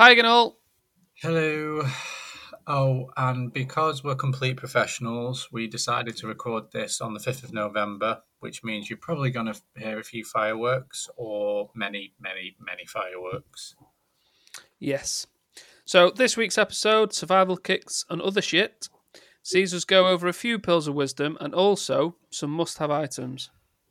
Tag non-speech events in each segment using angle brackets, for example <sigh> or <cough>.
Hi again, all. Hello. Oh, and because we're complete professionals, we decided to record this on the 5th of November, which means you're probably going to hear a few fireworks or many, many, many fireworks. Yes. So, this week's episode, Survival kits and Other Shit, sees us go over a few pills of wisdom and also some must have items.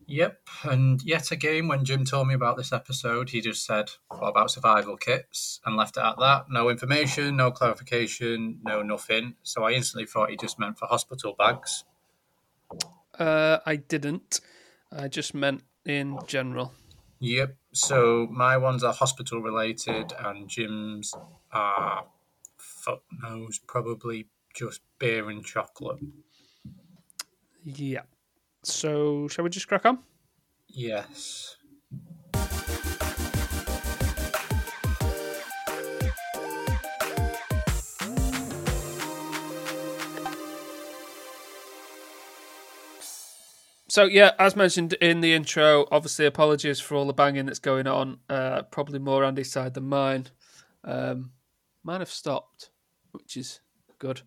Yep, and yet again, when Jim told me about this episode, he just said, What about survival kits? and left it at that. No information, no clarification, no nothing. So I instantly thought he just meant for hospital bags. Uh, I didn't. I just meant in general. Yep, so my ones are hospital related, and Jim's are, fuck knows, probably just beer and chocolate. Yeah. So, shall we just crack on? Yes. So, yeah, as mentioned in the intro, obviously, apologies for all the banging that's going on. Uh, probably more Andy's side than mine. Um, mine have stopped, which is good.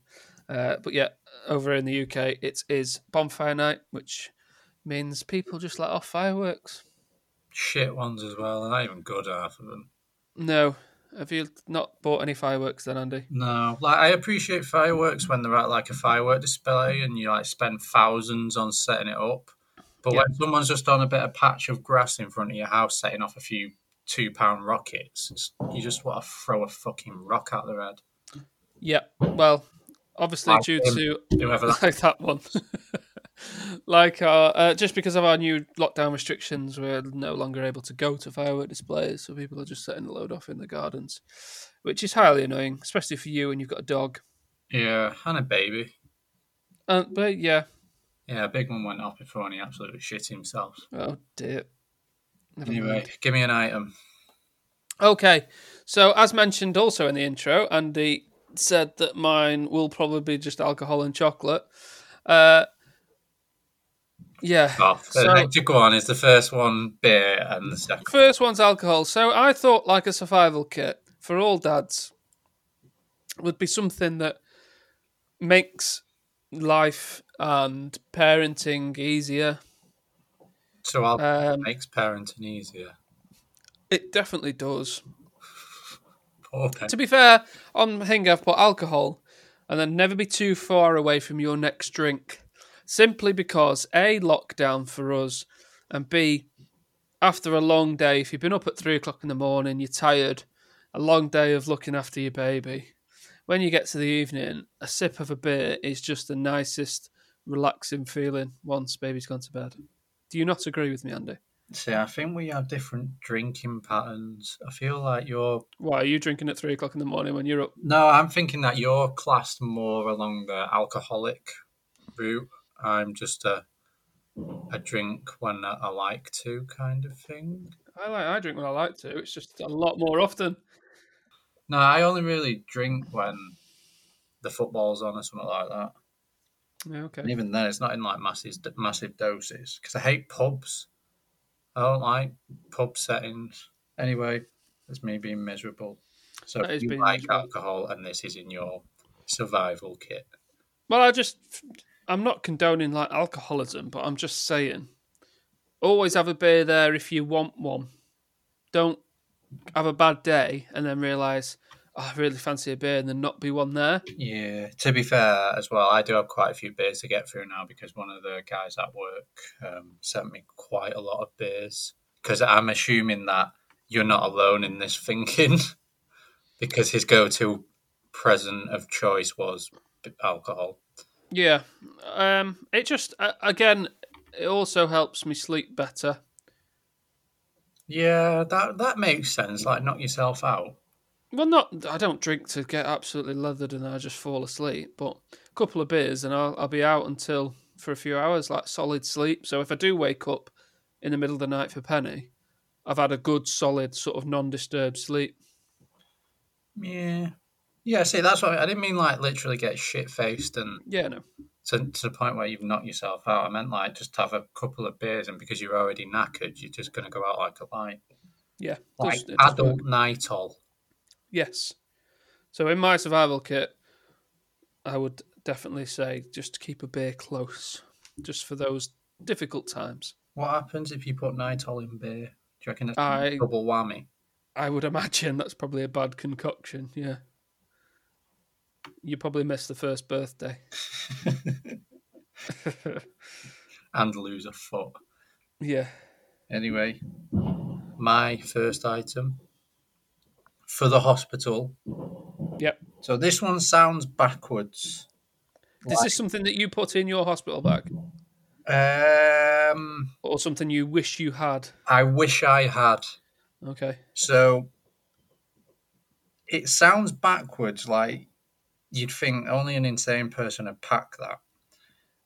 Uh, but yeah, over in the UK, it is bonfire night, which means people just let off fireworks. Shit ones as well, and not even good half of them. No. Have you not bought any fireworks then, Andy? No, like I appreciate fireworks when they're at like a firework display and you like spend thousands on setting it up. But Yeah. when someone's just on a bit of patch of grass in front of your house setting off a few two pound rockets, you just want to throw a fucking rock at their head. Yeah. Well, obviously, Like due him. to <laughs> Whoever <laughs> that like that one. <laughs> like our, uh, just because of our new lockdown restrictions, we're no longer able to go to firework displays, so people are just setting a load off in the gardens, which is highly annoying, especially for you when you've got a dog. Yeah, and a baby. Uh, but yeah, Yeah, a big one went off before and he absolutely shit himself. oh dear. Never Anyway, mind. give me an item. Okay, so as mentioned also in the intro, Andy said that mine will probably be just alcohol and chocolate. Uh, yeah. Oh, So- so, to go is the first one beer and the second. First one's alcohol. So I thought like a survival kit for all dads would be something that makes life and parenting easier. So alcohol Um, makes parenting easier. it definitely does. To be fair, on Hing I've put alcohol and then never be too far away from your next drink. Simply because A, lockdown for us, and B, after a long day, if you've been up at three o'clock in the morning, you're tired, a long day of looking after your baby. When you get to the evening, a sip of a beer is just the nicest, relaxing feeling once baby's gone to bed. Do you not agree with me, Andy? See, I think we have different drinking patterns. I feel like you're. Why are you drinking at three o'clock in the morning when you're up? No, I'm thinking that you're classed more along the alcoholic route. I'm just a a drink when I like to kind of thing. I like I drink when I like to. It's just a lot more often. No, I only really drink when the football's on or something like that. Yeah, okay. And even then, it's not in like massive massive doses because I hate pubs. I don't like pub settings. Anyway, it's me being miserable. So That is you like miserable. alcohol, and this is in your survival kit. Well, I just I'm not condoning like alcoholism, but I'm just saying always have a beer there if you want one. Don't have a bad day and then realise oh, I really fancy a beer and then not be one there. Yeah. To be fair, as well, I do have quite a few beers to get through now because one of the guys at work um, sent me quite a lot of beers. Because I'm assuming that you're not alone in this <laughs> thinking, because his go-to present of choice was alcohol. Yeah. Um it just uh, again it also helps me sleep better. Yeah, that that makes sense. Like knock yourself out. Well, not I don't drink to get absolutely leathered and I just fall asleep, but a couple of beers and I'll I'll be out until for a few hours, like solid sleep. So if I do wake up in the middle of the night for Penny, I've had a good solid sort of non-disturbed sleep. Yeah. Yeah, see, that's what I, I didn't mean like literally get shit faced and Yeah, no. to, to the point where you've knocked yourself out. I meant like just have a couple of beers and because you're already knackered, you're just going to go out like a light. Yeah, Like does- adult night all. Yes. So in my survival kit, I would definitely say just keep a beer close, just for those difficult times. What happens if you put Nytol in beer? Do you reckon that's I- a double whammy? I would imagine that's probably a bad concoction. Yeah. You probably missed the first birthday. <laughs> and lose a foot. yeah. Anyway, my first item for the hospital. Yep. So this one sounds backwards. Is this something that you put in your hospital bag, Um, or something you wish you had? I wish I had. Okay. So it sounds backwards, like you'd think only an insane person would pack that.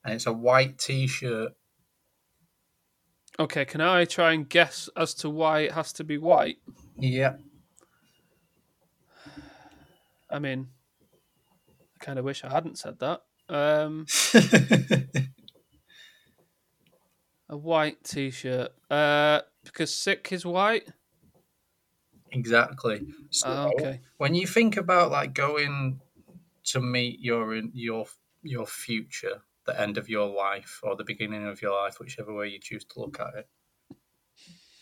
And it's a white t-shirt. Okay. Can I try and guess as to why it has to be white? Yeah. I mean, I kind of wish I hadn't said that. Um, <laughs> a white t-shirt. Uh, because sick is white. exactly. So Ah, okay. when you think about like going to meet your your your future, the end of your life or the beginning of your life, whichever way you choose to look at it.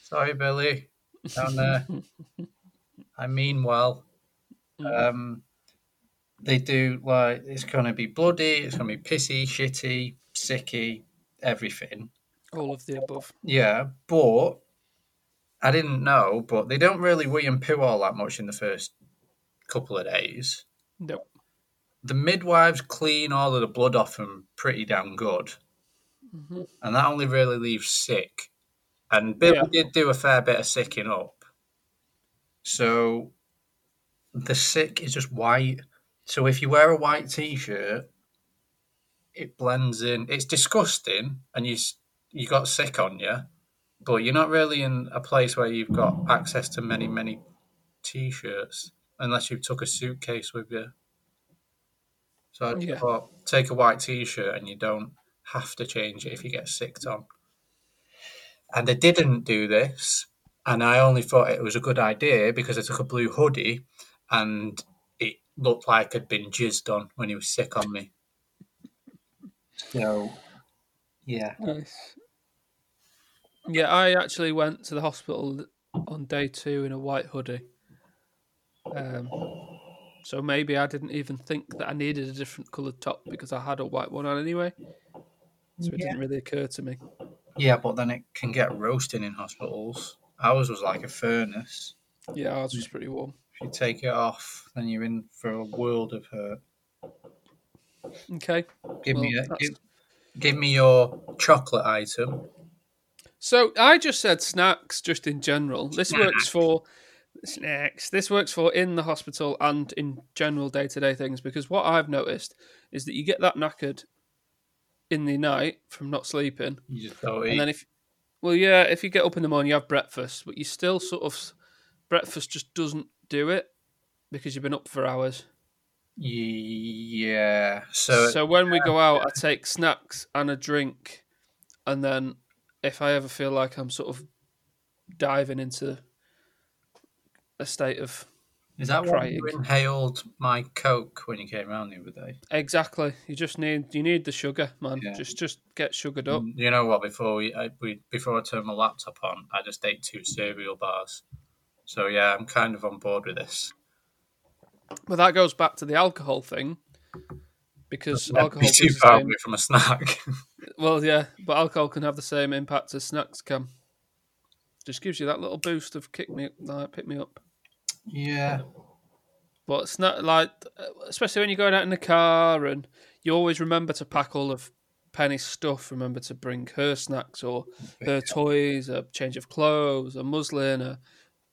Sorry, Billy, <laughs> down there. I mean well. Um, they do like it's gonna be bloody, it's gonna be pissy, shitty, sicky, everything. All of the above. Yeah, but I didn't know, but they don't really wee and poo all that much in the first couple of days. No. The midwives clean all of the blood off them pretty damn good, Mhm. and that only really leaves sick. And Bill Yeah. did do a fair bit of sicking up. So the sick is just white. So if you wear a white t-shirt, it blends in. It's disgusting, and you you got sick on you, but you're not really in a place where you've got access to many many t-shirts unless you took a suitcase with you. So I Yeah. thought, take a white t-shirt and you don't have to change it if you get sicked on. And they didn't do this, and I only thought it was a good idea because I took a blue hoodie and it looked like I'd been jizzed on when he was sick on me. So, yeah. Nice. Yeah, I actually went to the hospital on day two in a white hoodie. Um, so maybe I didn't even think that I needed a different coloured top because I had a white one on anyway. So it Yeah. didn't really occur to me. Yeah, but then it can get roasting in hospitals. Ours was like a furnace. Yeah, ours was pretty warm. If you take it off, then you're in for a world of hurt. Okay. Give me a, give, give me your chocolate item. So I just said snacks just in general. This works for snacks. This works for in the hospital and in general day to day things because what I've noticed is that you get that knackered in the night from not sleeping. You just don't And eat. then if well yeah, if you get up in the morning you have breakfast, but you still sort of breakfast just doesn't do it because you've been up for hours. yeah. So, So when we go out I take snacks and a drink and then if I ever feel like I'm sort of diving into a state of is that why you inhaled my Coke when you came round the other day? exactly you just need you need the sugar man Yeah. just just get sugared up mm, You know what? Before we, I, we before I turned my laptop on, I just ate two cereal bars. So yeah, I'm kind of on board with this. Well, that goes back to the alcohol thing because Never alcohol be too far same- away from a snack. <laughs> Well, yeah, but alcohol can have the same impact as snacks can. Just gives you that little boost of kick me, like pick me up. yeah, But it's not like, especially when you're going out in the car and you always remember to pack all of Penny's stuff. Remember to bring her snacks or her toys, a change of clothes, a muslin, a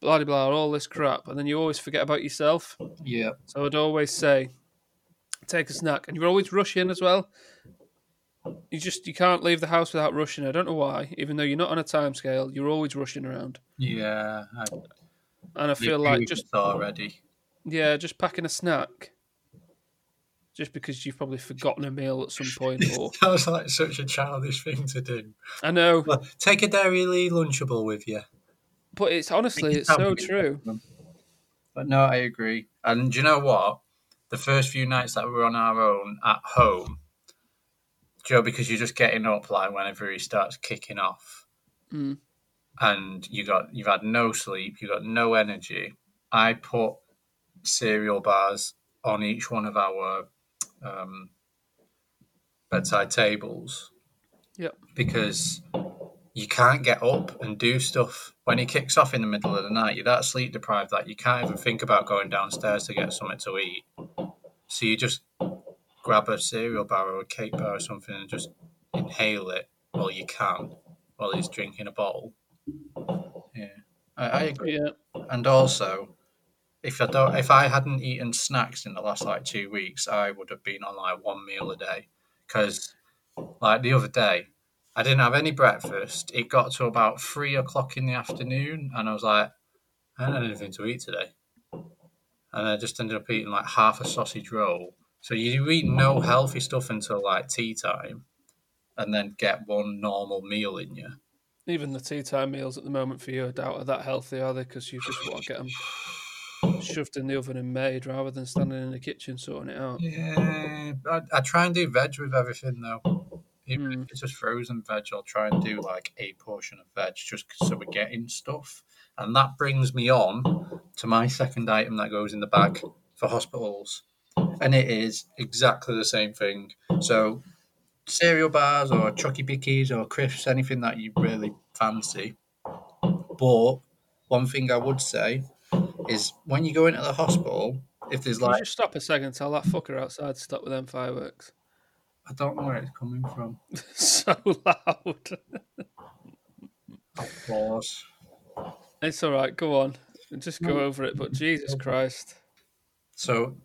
blah blah blah, all this crap, and then you always forget about yourself. yeah, So I'd always say, take a snack, and you're always rushing as well. You just you can't leave the house without rushing. I don't know why, even though you're not on a time scale, you're always rushing around. yeah. I, And I feel like just already. yeah, just packing a snack, just because you've probably forgotten a meal at some <laughs> point, or Sounds like such a childish thing to do. I know, Well, take a Dairylea Lunchable with you. But it's honestly it's it so true. But no, I agree. And you know what? The first few nights that we were on our own at home, Joe, because you're just getting up like whenever he starts kicking off, Mm. and you got you've had no sleep, you've got no energy. I put cereal bars on each one of our um, bedside tables. Yep. Because you can't get up and do stuff when he kicks off in the middle of the night. You're that sleep deprived that you can't even think about going downstairs to get something to eat. So you just grab a cereal bar or a cake bar or something and just inhale it while you can, while he's drinking a bottle. Yeah, I, I agree. Yeah. And also, if I don't, if I hadn't eaten snacks in the last like two weeks, I would have been on like one meal a day. Because, like the other day, I didn't have any breakfast. It got to about three o'clock in the afternoon, and I was like, I don't have anything to eat today. And I just ended up eating like half a sausage roll. So you eat no healthy stuff until like tea time, and then get one normal meal in you. Even the tea time meals at the moment for you, I doubt are that healthy, are they? Because you just want to get them shoved in the oven and made rather than standing in the kitchen sorting it out. Yeah, I, I try and do veg with everything though. Even Mm. if it's just frozen veg, I'll try and do like a portion of veg just so we're getting stuff. And that brings me on to my second item that goes in the bag for hospitals. And it is exactly the same thing. So, cereal bars or chucky bickies or crisps, anything that you really fancy. But one thing I would say is when you go into the hospital, if there's like just stop a second tell that fucker outside to stop with them fireworks? I don't know where it's coming from. <laughs> so loud. Pause. It's all right. Go on. Just go over it. But Jesus Christ. So,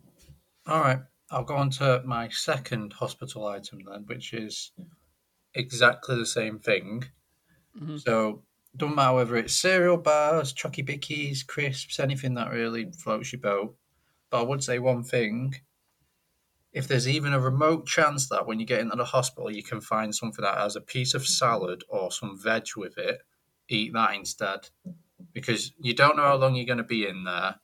all right, I'll go on to my second hospital item then, which is exactly the same thing. Mhm. So, don't matter whether it's cereal bars, chucky bickies, crisps, anything that really floats your boat. But I would say one thing if there's even a remote chance that when you get into the hospital you can find something that has a piece of salad or some veg with it, eat that instead. Because you don't know how long you're going to be in there.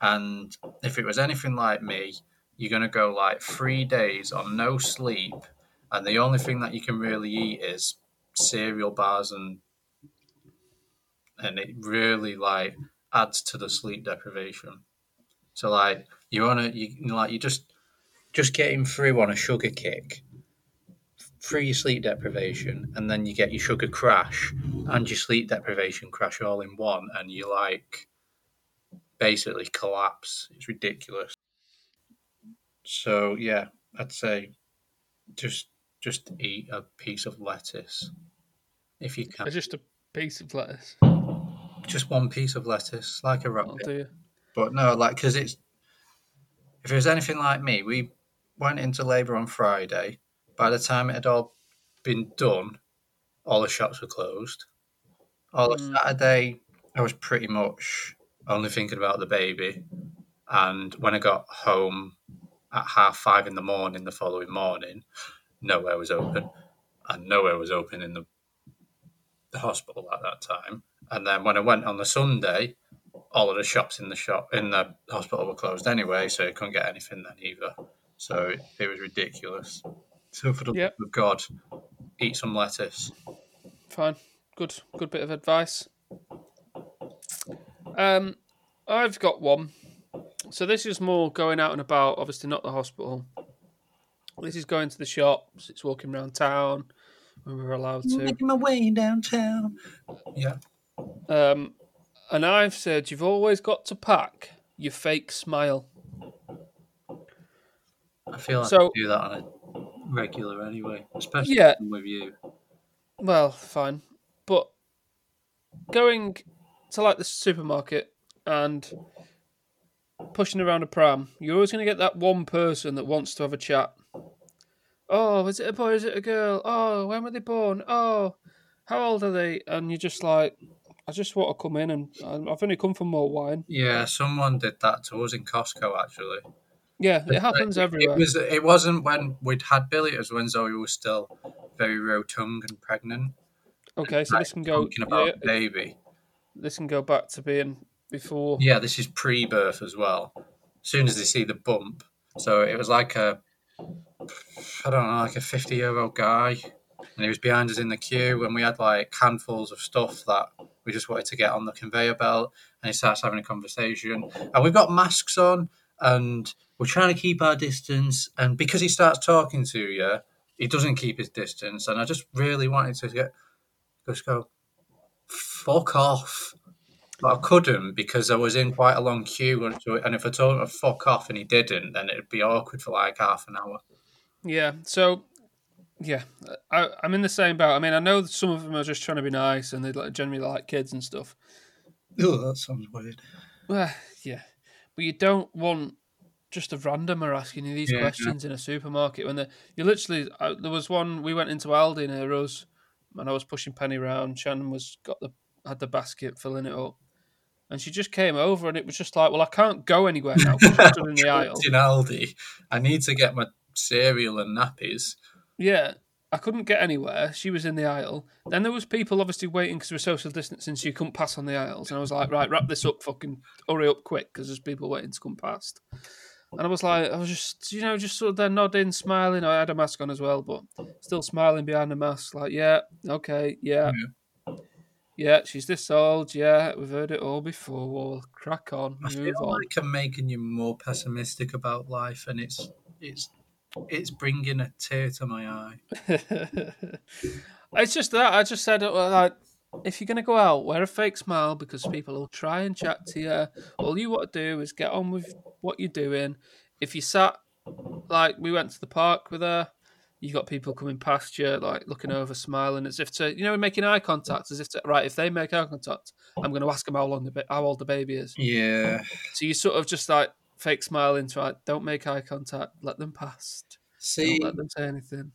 And if it was anything like me, you're going to go like three days on no sleep. And the only thing that you can really eat is cereal bars and and it really like adds to the sleep deprivation. So like you you know, like you just just getting through on a sugar kick through your sleep deprivation and then you get your sugar crash and your sleep deprivation crash all in one and you like basically collapse. It's ridiculous. So yeah, I'd say just just eat a piece of lettuce if you can. Just a piece of lettuce. Just one piece of lettuce, like a rabbit. But no, like because it's if it was anything like me, we went into labour on Friday. By the time it had all been done, all the shops were closed. All of Mm. Saturday, I was pretty much only thinking about the baby. And when I got home at half five in the morning the following morning, nowhere was open, and nowhere was open in the the hospital at that time. And then when I went on the Sunday, all of the shops in the shop in the hospital were closed anyway, so you couldn't get anything then either. So it, it was ridiculous. So for the Yep. love of God, eat some lettuce. Fine. Good. Good bit of advice. Um, I've got one. So this is more going out and about. Obviously, not the hospital. This is going to the shops. It's walking around town when we're allowed to. Making my way downtown. Yeah. Um, and I've said you've always got to pack your fake smile. I feel like So- do that on a regular anyway, especially Yeah. with you. Well, fine, but going to like the supermarket and pushing around a pram, you're always going to get that one person that wants to have a chat. Oh, is it a boy? Is it a girl? Oh, when were they born? Oh, how old are they? And you're just like, I just want to come in and I've only come for more wine. Yeah, someone did that to us in Costco actually. Yeah, it happens everywhere. It was. It wasn't when we'd had Billy. It was when Zoe was still very rotund and pregnant. Okay, so this can go. about yeah, baby. this can go back to being before. Yeah, this is pre-birth as well. As soon as they see the bump, so it was like a, I don't know, like a fifty-year-old guy, and he was behind us in the queue, and we had like handfuls of stuff that we just wanted to get on the conveyor belt, and he starts having a conversation, and we've got masks on, and we're trying to keep our distance, and because he starts talking to you, he doesn't keep his distance, and I just really wanted to get just go, fuck off. But I couldn't because I was in quite a long queue, and if I told him to fuck off and he didn't, then it'd be awkward for like half an hour. Yeah. So, yeah, I, I'm in the same boat. I mean, I know that some of them are just trying to be nice and they like, generally like kids and stuff. Oh, that sounds weird. Well, yeah, but you don't want just a randomer asking you these Yeah, questions in a supermarket when you literally. Uh, there was one we went into Aldi near us, and I was pushing Penny round. Shannon was got the had the basket filling it up, and she just came over, and it was just like, well, I can't go anywhere now. stood <laughs> in the aisle. In Aldi, I need to get my cereal and nappies. Yeah, I couldn't get anywhere. She was in the aisle. Then there was people obviously waiting because we were social distancing, so you couldn't pass on the aisles. And I was like, right, wrap this up, fucking hurry up quick, because there's people waiting to come past. And I was like, I was just, you know, just sort of there nodding, smiling. I had a mask on as well, but still smiling behind the mask. Like, yeah, okay, yeah, yeah, she's this old. Yeah, we've heard it all before. We'll crack on, I move feel on. like I'm making you more pessimistic about life, and it's it's it's bringing a tear to my eye. <laughs> it's just that I just said, like, if you're gonna go out, wear a fake smile because people will try and chat to you. All you want to do is get on with what you're doing. If you sat like we went to the park with her, you got people coming past you, like looking over, smiling as if to, you know, making eye contact, as if to, right, if they make eye contact, I'm going to ask them how long the ba- how old the baby is. Yeah. So you sort of just like fake smiling, to like, don't make eye contact, let them past, See, don't let them say anything.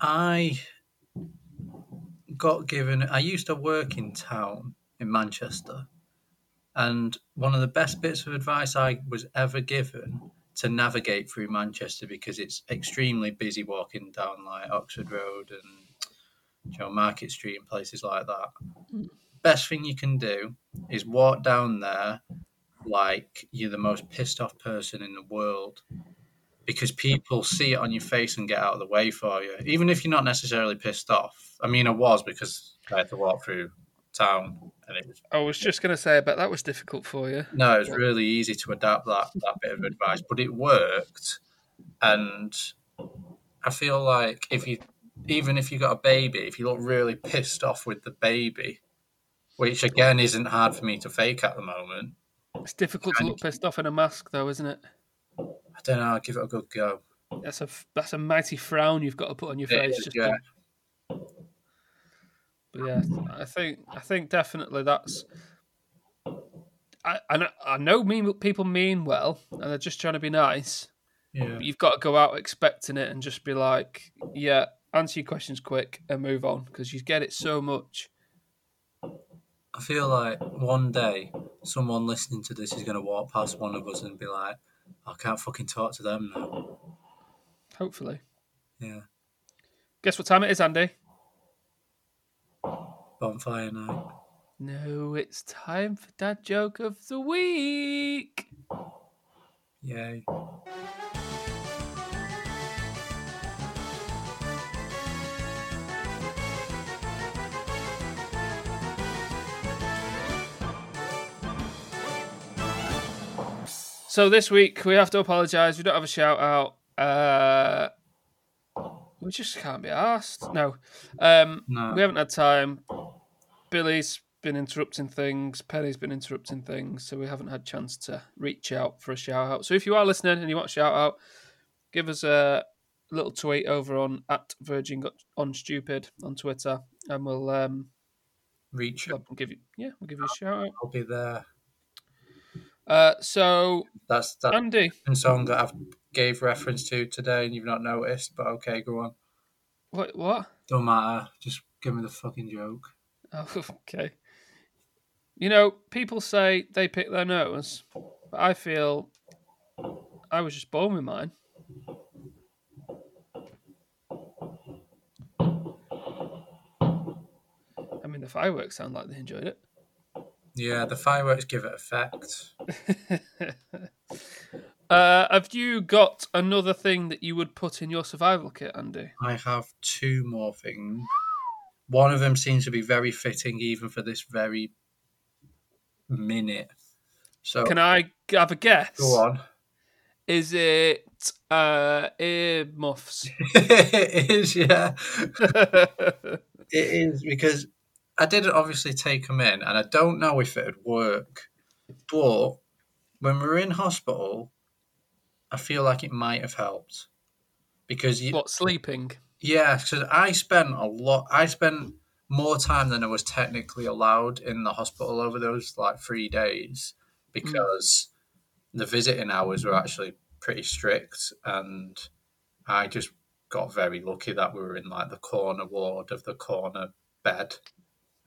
I got given. I used to work in town in Manchester, and one of the best bits of advice I was ever given to navigate through Manchester because it's extremely busy walking down like Oxford Road and you know Market Street and places like that. Mm. Best thing you can do is walk down there like you're the most pissed off person in the world because people see it on your face and get out of the way for you, even if you're not necessarily pissed off. I mean, I was because I had to walk through town, and it was I was just going to say, but that was difficult for you. no, it was really easy to adapt that that bit of advice, but it worked, and I feel like if you, even if you got a baby, if you look really pissed off with the baby, which again isn't hard for me to fake at the moment, It's difficult to look pissed off in a mask, though, isn't it? I don't know. I'll give it a good go. That's a that's a mighty frown you've got to put on your face. is, just yeah. to- but yeah, I think I think definitely that's. I I know, I know mean people mean well and they're just trying to be nice. Yeah. But you've got to go out expecting it and just be like, yeah, answer your questions quick and move on because you get it so much. I feel like one day someone listening to this is going to walk past one of us and be like, I can't fucking talk to them now. Hopefully. Yeah. Guess what time it is, Andy? Bonfire night. No, it's time for dad joke of the week. Yay. So this week we have to apologise. We don't have a shout out. Uh, we just can't be asked. No, um, No. we haven't had time. Billy's been interrupting things. Penny's been interrupting things, so we haven't had chance to reach out for a shout out. So if you are listening and you want a shout out, give us a little tweet over on at Virgin Got on Stupid on Twitter, and we'll um, Reach. we'll give you yeah we'll give you a shout out. I'll be there. Uh, so That's that Andy, song that I've gave reference to today and you've not noticed, but okay, go on. what what? Don't matter. Just give me the fucking joke. Oh, <laughs> okay. You know, people say they pick their nose, but I feel I was just born with mine. I mean, the fireworks sound like they enjoyed it. Yeah, the fireworks give it effect. <laughs> uh, have you got another thing that you would put in your survival kit, Andy? I have two more things. One of them seems to be very fitting, even for this very minute. So, Can I have a guess? go on. Is it uh, ear muffs? <laughs> it is, yeah. <laughs> It is because I didn't obviously take them in, and I don't know if it would work. But when we were in hospital, I feel like it might have helped because you, what sleeping? yeah, because I spent a lot. I spent more time than I was technically allowed in the hospital over those like three days hmm. because the visiting hours were actually pretty strict, and I just got very lucky that we were in like the corner ward of the corner bed.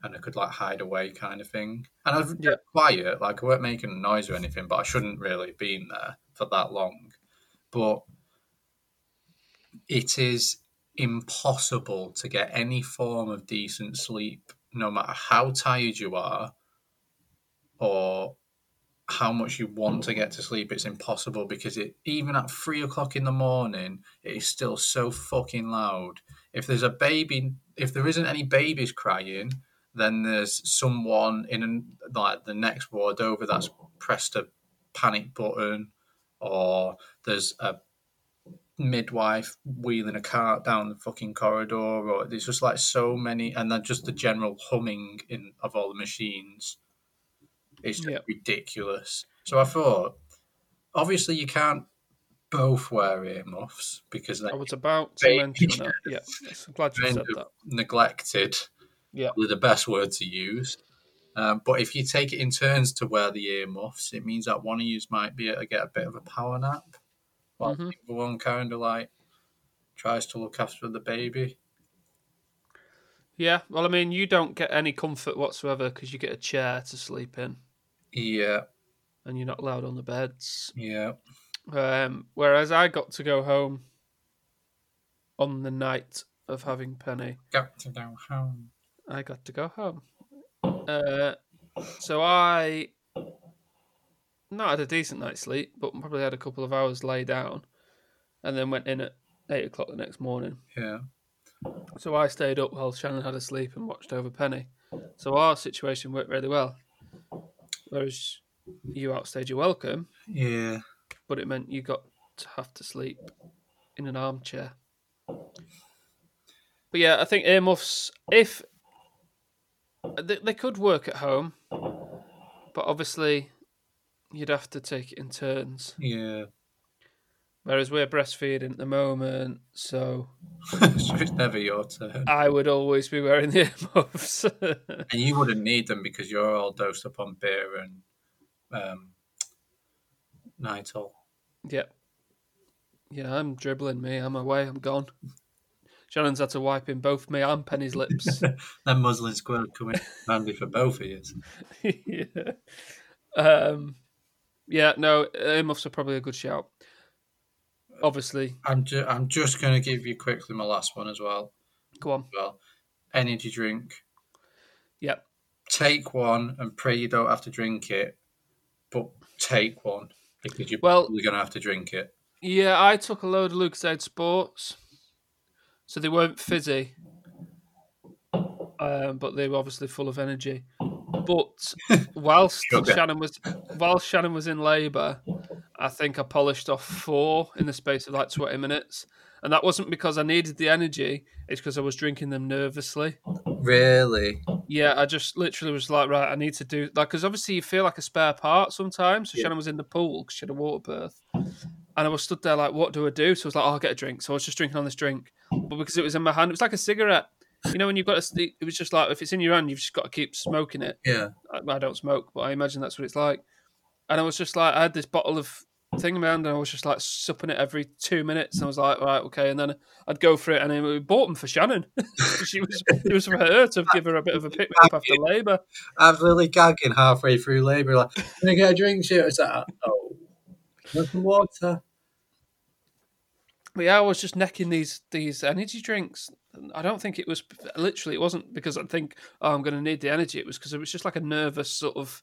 And I could like hide away, kind of thing. And I was Yeah. quiet, like I weren't making a noise or anything, but I shouldn't really have been there for that long. But it is impossible to get any form of decent sleep, no matter how tired you are or how much you want to get to sleep. It's impossible because it even at three o'clock in the morning, it is still so fucking loud. If there's a baby, if there isn't any babies crying, then there's someone in an, like the next ward over that's pressed a panic button, or there's a midwife wheeling a cart down the fucking corridor, or there's just like so many, and then just the general humming in of all the machines. It's just Yeah. ridiculous. So I thought, obviously, you can't both wear earmuffs because I was about to mention that. <laughs> Yeah, yes, I'm glad you said that. neglected. Yeah. Probably the best word to use. Um, but if you take it in turns to wear the earmuffs, it means that one of you might be able to get a bit of a power nap, while Mhm. the one kind of like tries to look after the baby. Yeah, well, I mean, you don't get any comfort whatsoever because you get a chair to sleep in, Yeah, and you're not allowed on the beds. yeah, Um, whereas I got to go home on the night of having Penny. got to go home. I got to go home. Uh, so I not had a decent night's sleep, but probably had a couple of hours lay down, and then went in at eight o'clock the next morning. Yeah, So I stayed up while Shannon had a sleep and watched over Penny. So our situation worked really well. Whereas you outstayed your welcome, yeah, but it meant you got to have to sleep in an armchair. But yeah, I think earmuffs, if they, they could work at home, but obviously you'd have to take it in turns. yeah. Whereas we're breastfeeding at the moment, so <laughs> so it's never your turn, I would always be wearing the <laughs> earmuffs. and you wouldn't need them because you're all dosed up on beer and um, Nytol. Yep. Yeah. yeah, I'm dribbling me. I'm away. I'm gone. Shannon's had to wipe in both <laughs> me and Penny's lips. Then muslin squirrel coming handy for both of you. <laughs> yeah. Um, yeah, no, earmuffs are probably a good shout. Obviously, I'm ju- I'm just going to give you quickly my last one as well. go on. Well, energy drink. Yep. Take one and pray you don't have to drink it, but take one because you're Well- probably going to have to drink it. Yeah, I took a load of Lucozade Sports, so they weren't fizzy, um, but they were obviously full of energy. But <laughs> whilst Sugar. Shannon was whilst Shannon was in labour, I think I polished off four in the space of like twenty minutes, and that wasn't because I needed the energy; it's because I was drinking them nervously. Really? Yeah, I just literally was like, right, I need to do like because obviously you feel like a spare part sometimes. So Yeah. Shannon was in the pool because she had a water birth, and I was stood there like, what do I do? So I was like, oh, I'll get a drink. So I was just drinking on this drink, but because it was in my hand, it was like a cigarette. You know, when you've got a, it was just like if it's in your hand, you've just got to keep smoking it. Yeah. I, I don't smoke, but I imagine that's what it's like. And I was just like, I had this bottle of thing in my hand, and I was just like supping it every two minutes. And I was like, right, okay. And then I'd go for it, and then we bought them for Shannon. <laughs> she was it was for her to give her a bit of a pick me up after labour. Absolutely gagging halfway through labour, like, can I get a drink? Shit, it's like, oh, want some water? But yeah, I was just necking these these energy drinks. I don't think it was literally. It wasn't because I think oh, I'm going to need the energy. It was because it was just like a nervous sort of.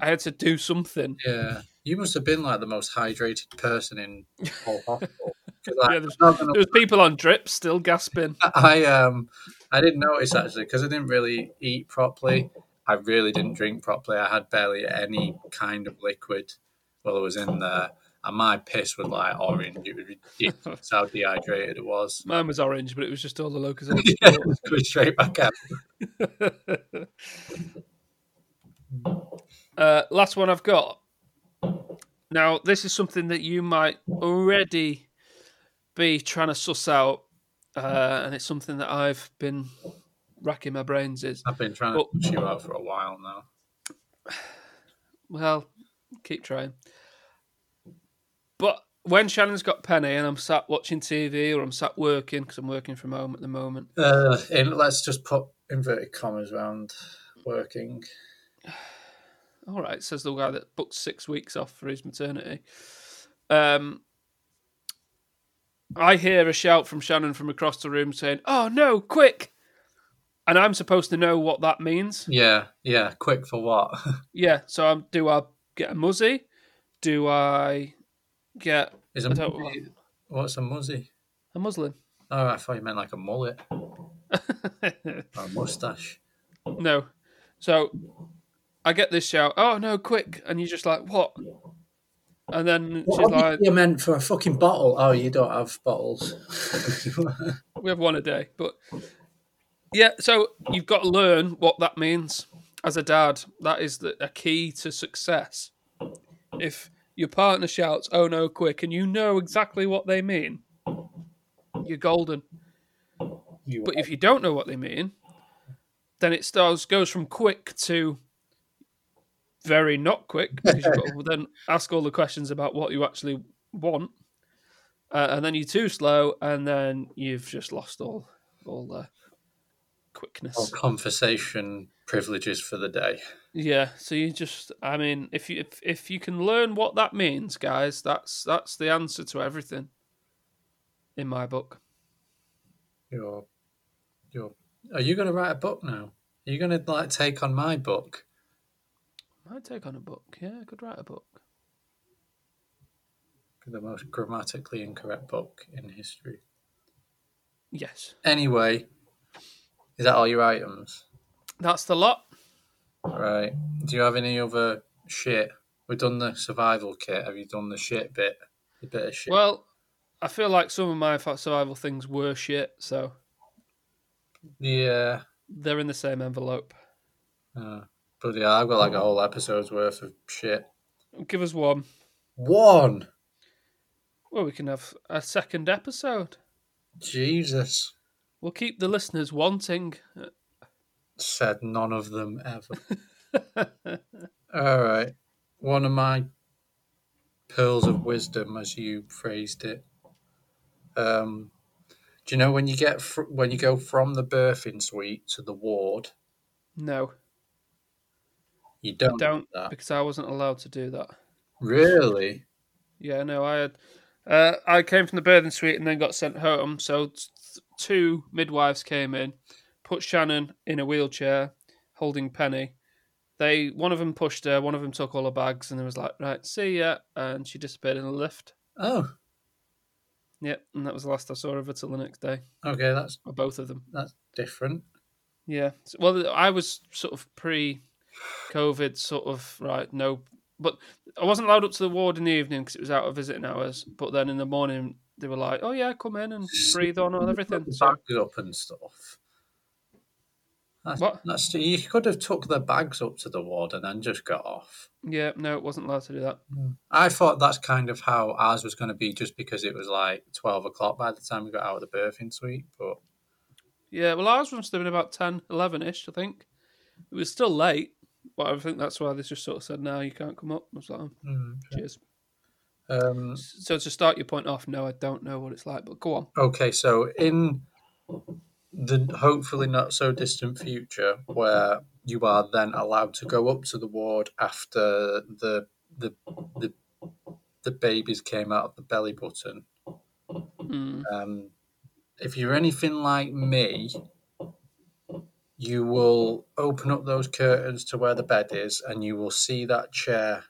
I had to do something. Yeah, you must have been like the most hydrated person in whole hospital. like, Yeah, there's- There was people on drips still gasping. I um I didn't notice actually because I didn't really eat properly. I really didn't drink properly. I had barely any kind of liquid while I was in there, and my piss was like orange. It was ridiculous how dehydrated it was. Mine was orange, but it was just all the locals. <laughs> Yeah, it was going straight back out. <laughs> uh, last one I've got. Now, this is something that you might already be trying to suss out, uh, and it's something that I've been racking my brains is. I've been trying to Well- push you out for a while now. <sighs> Well, keep trying. But when Shannon's got Penny and I'm sat watching TV or I'm sat working because I'm working from home at the moment, Uh, in, let's just put inverted commas around working. <sighs> All right, says the guy that booked six weeks off for his maternity. Um, I hear a shout from Shannon from across the room saying, "Oh no, quick!" And I'm supposed to know what that means. Yeah, yeah. Quick for what? <laughs> Yeah, so I'm, do I get a muzzy? Do I get Is I a don't- what's a muzzy? a muslin? Oh, I thought you meant like a mullet <laughs> or a mustache. no. So I get this shout, "Oh no, quick!" And you're just like, "What?" And then what she's like, you meant for a fucking bottle? Oh, you don't have bottles. <laughs> We have one a day, but yeah. So you've got to learn what that means as a dad. That is the, a key to success. If your partner shouts, "Oh no, quick!" and you know exactly what they mean, you're golden. You But if you don't know what they mean, then it starts goes from quick to very not quick because you've got to then ask all the questions about what you actually want, uh, and then you're too slow, and then you've just lost all all the quickness. All conversation privileges for the day. Yeah, so you just I mean, if you if, if you can learn what that means, guys, that's that's the answer to everything. In my book. You're, you're. Are you going to write a book now? Are you going to like take on my book? Might take on a book. Yeah, I could write a book. The most grammatically incorrect book in history. Yes. Anyway, is that all your items? That's the lot. Right. Do you have any other shit? We've done the survival kit. Have you done the shit bit? The bit of shit. Well, I feel like some of my survival things were shit, so yeah. they're in the same envelope. Uh, but yeah, I've got like a whole episode's worth of shit. Give us one. One. Well, we can have a second episode. Jesus. We'll keep the listeners wanting. Said none of them ever. <laughs> All right. One of my pearls of wisdom, as you phrased it. Um, do you know when you get fr- when you go from the birthing suite to the ward, No, you don't, do don't, that. because I wasn't allowed to do that. Really? Yeah, no, I had. Uh, I came from the birthing suite and then got sent home. So t- two midwives came in, put Shannon in a wheelchair, holding Penny. They one of them pushed her, one of them took all her bags, and it was like, right, see ya, and she disappeared in a lift. Oh, Yep, and that was the last I saw of her till the next day, okay. That's or both of them. that's different. Yeah, So- well, I was sort of pre-COVID, sort of right, no, but I wasn't allowed up to the ward in the evening because it was out of visiting hours. But then in the morning, they were like, "Oh yeah, come in and breathe on and everything." So, up and stuff. That's, What? That's you could have took the bags up to the ward and then just got off. yeah, no, it wasn't allowed to do that. I thought that's kind of how ours was going to be, just because it was like twelve o'clock by the time we got out of the birthing suite. But Yeah, well, ours must have been about 10, 11 ish, I think. It was still late, but I think that's why they just sort of said, "No, you can't come up." I was like, oh, mm, "Cheers." um, So to start your point off, no, I don't know what it's like, but go on. okay, so in the hopefully not so distant future, where you are then allowed to go up to the ward after the the the the babies came out of the belly button, Mm. Um, if you're anything like me, you will open up those curtains to where the bed is, and you will see that chair,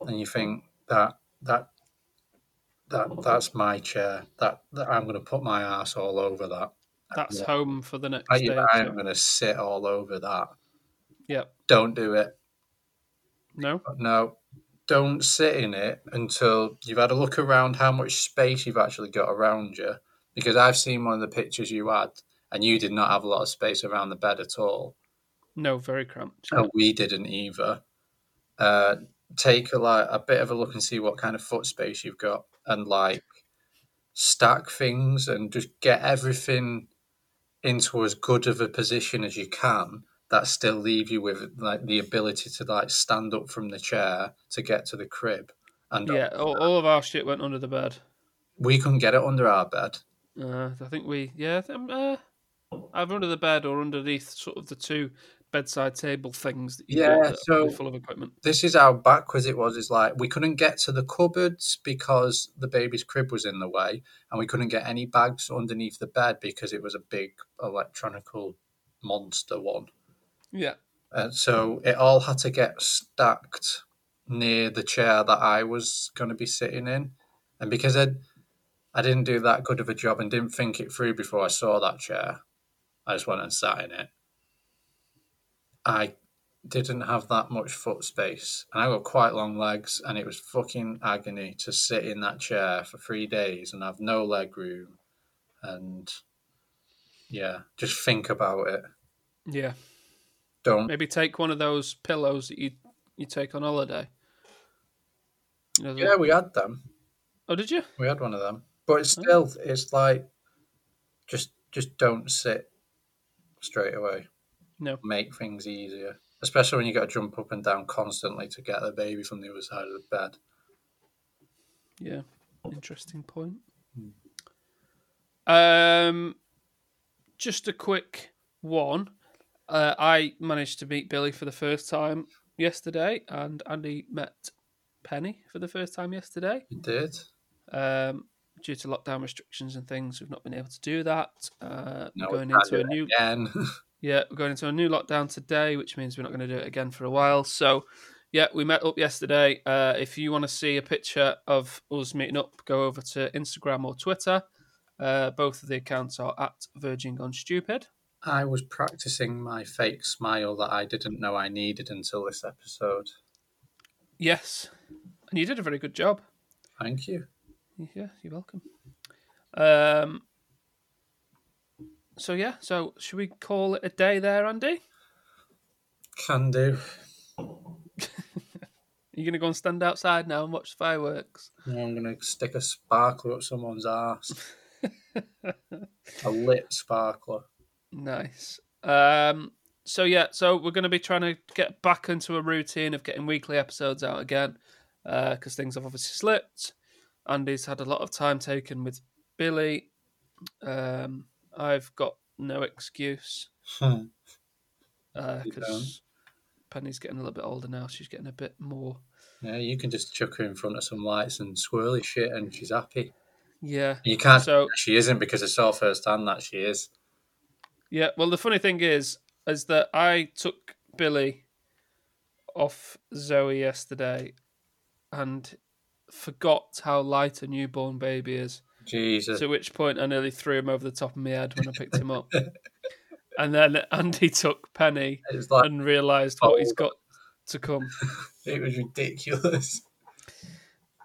and you think that that that that's my chair. That, that I'm going to put my ass all over that. That's Yeah. home for the next I, day. I so- am going to sit all over that. Yep. Don't do it. No. No, don't sit in it until you've had a look around how much space you've actually got around you. Because I've seen one of the pictures you had, and you did not have a lot of space around the bed at all. No. Very cramped. And we didn't either. Uh, take a like a bit of a look and see what kind of foot space you've got, and like stack things and just get everything into as good of a position as you can that still leave you with like the ability to like stand up from the chair to get to the crib and Yeah. All, all of our shit went under the bed. we couldn't get it under our bed Uh, I think we, yeah, I think, uh, either under the bed or underneath sort of the two bedside table things that you Yeah, got that are so- full of equipment. this is how backwards it was. Is like we couldn't get to the cupboards because the baby's crib was in the way, and we couldn't get any bags underneath the bed because it was a big electronical monster one. Yeah, And so it all had to get stacked near the chair that I was going to be sitting in, and because I I didn't do that good of a job and didn't think it through before I saw that chair, I just went and sat in it. I didn't have that much foot space, and I got quite long legs, and it was fucking agony to sit in that chair for three days and have no leg room, and yeah, just think about it. yeah. Don't Maybe take one of those pillows that you you take on holiday. You know, the- Yeah, we had them. Oh, did you? We had one of them, but it's oh. still it's like just just don't sit straight away. No. make things easier, especially when you got to jump up and down constantly to get the baby from the other side of the bed. Yeah. Interesting point. Hmm. Um, just a quick one. Uh, I managed to meet Billy for the first time yesterday, and Andy met Penny for the first time yesterday. You did. Um, due to lockdown restrictions and things, we've not been able to do that. Uh, No, we're going into a new again. <laughs> yeah, we're going into a new lockdown today, which means we're not going to do it again for a while. So, yeah, we met up yesterday. Uh, if you want to see a picture of us meeting up, go over to Instagram or Twitter. Uh, both of the accounts are at Virgin Gone Stupid. I was practicing my fake smile that I didn't know I needed until this episode. Yes, and you did a very good job. Thank you. Yeah, you're welcome. Um. So yeah, so should we call it a day there, Andy? Can do. <laughs> Are you gonna go and stand outside now and watch the fireworks? I'm gonna stick a sparkler up someone's ass. <laughs> a lit sparkler. Nice. Um, so yeah, so we're going to be trying to get back into a routine of getting weekly episodes out again because things have obviously slipped. Andy's had a lot of time taken with Billy. Um, I've got no excuse Hmm. Because don't. Penny's getting a little bit older now. She's getting a bit more. Yeah, you can just chuck her in front of some lights and swirly shit, and she's happy. Yeah. You can't. So she isn't because I saw firsthand that she is. Yeah, well, the funny thing is, is that I took Billy off Zoe yesterday, and forgot how light a newborn baby is. Jesus. To which point, I nearly threw him over the top of my head when I picked him up. <laughs> And then Andy took Penny like and realised what he's got to come. <laughs> it was ridiculous.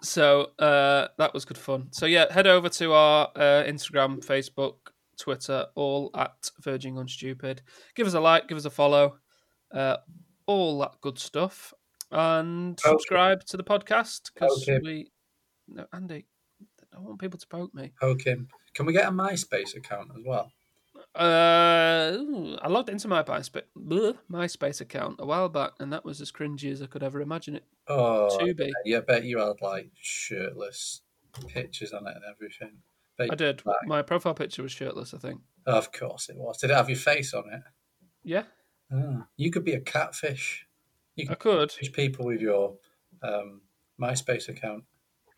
So uh, that was good fun. So yeah, head over to our uh, Instagram, Facebook, Twitter, all at Virgin on Stupid. Give us a like, give us a follow, uh, all that good stuff, and Okay. subscribe to the podcast because Okay. we. No, Andy, I don't want people to poke me. Okay. Can we get a MySpace account as well? Uh, I logged into my MySpace, MySpace account a while back, and that was as cringy as I could ever imagine it Oh, to be. yeah, I bet you had like shirtless pictures on it and everything. I did. My profile picture was shirtless, I think. Of course it was. Did it have your face on it? Yeah, Ah, you could be a catfish. You I could could. catfish people with your um, MySpace account.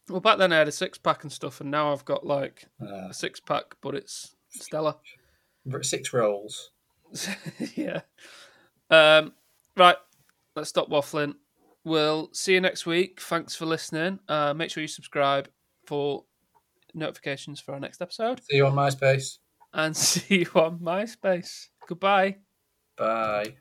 Well, back then I had a six pack and stuff, and now I've got like Uh, a six pack, but it's Stella. six rolls. <laughs> yeah. Um, right. Let's stop waffling. We'll see you next week. Thanks for listening. Uh, make sure you subscribe for notifications for our next episode, See you on MySpace. and <laughs> see you on MySpace. Goodbye. Bye.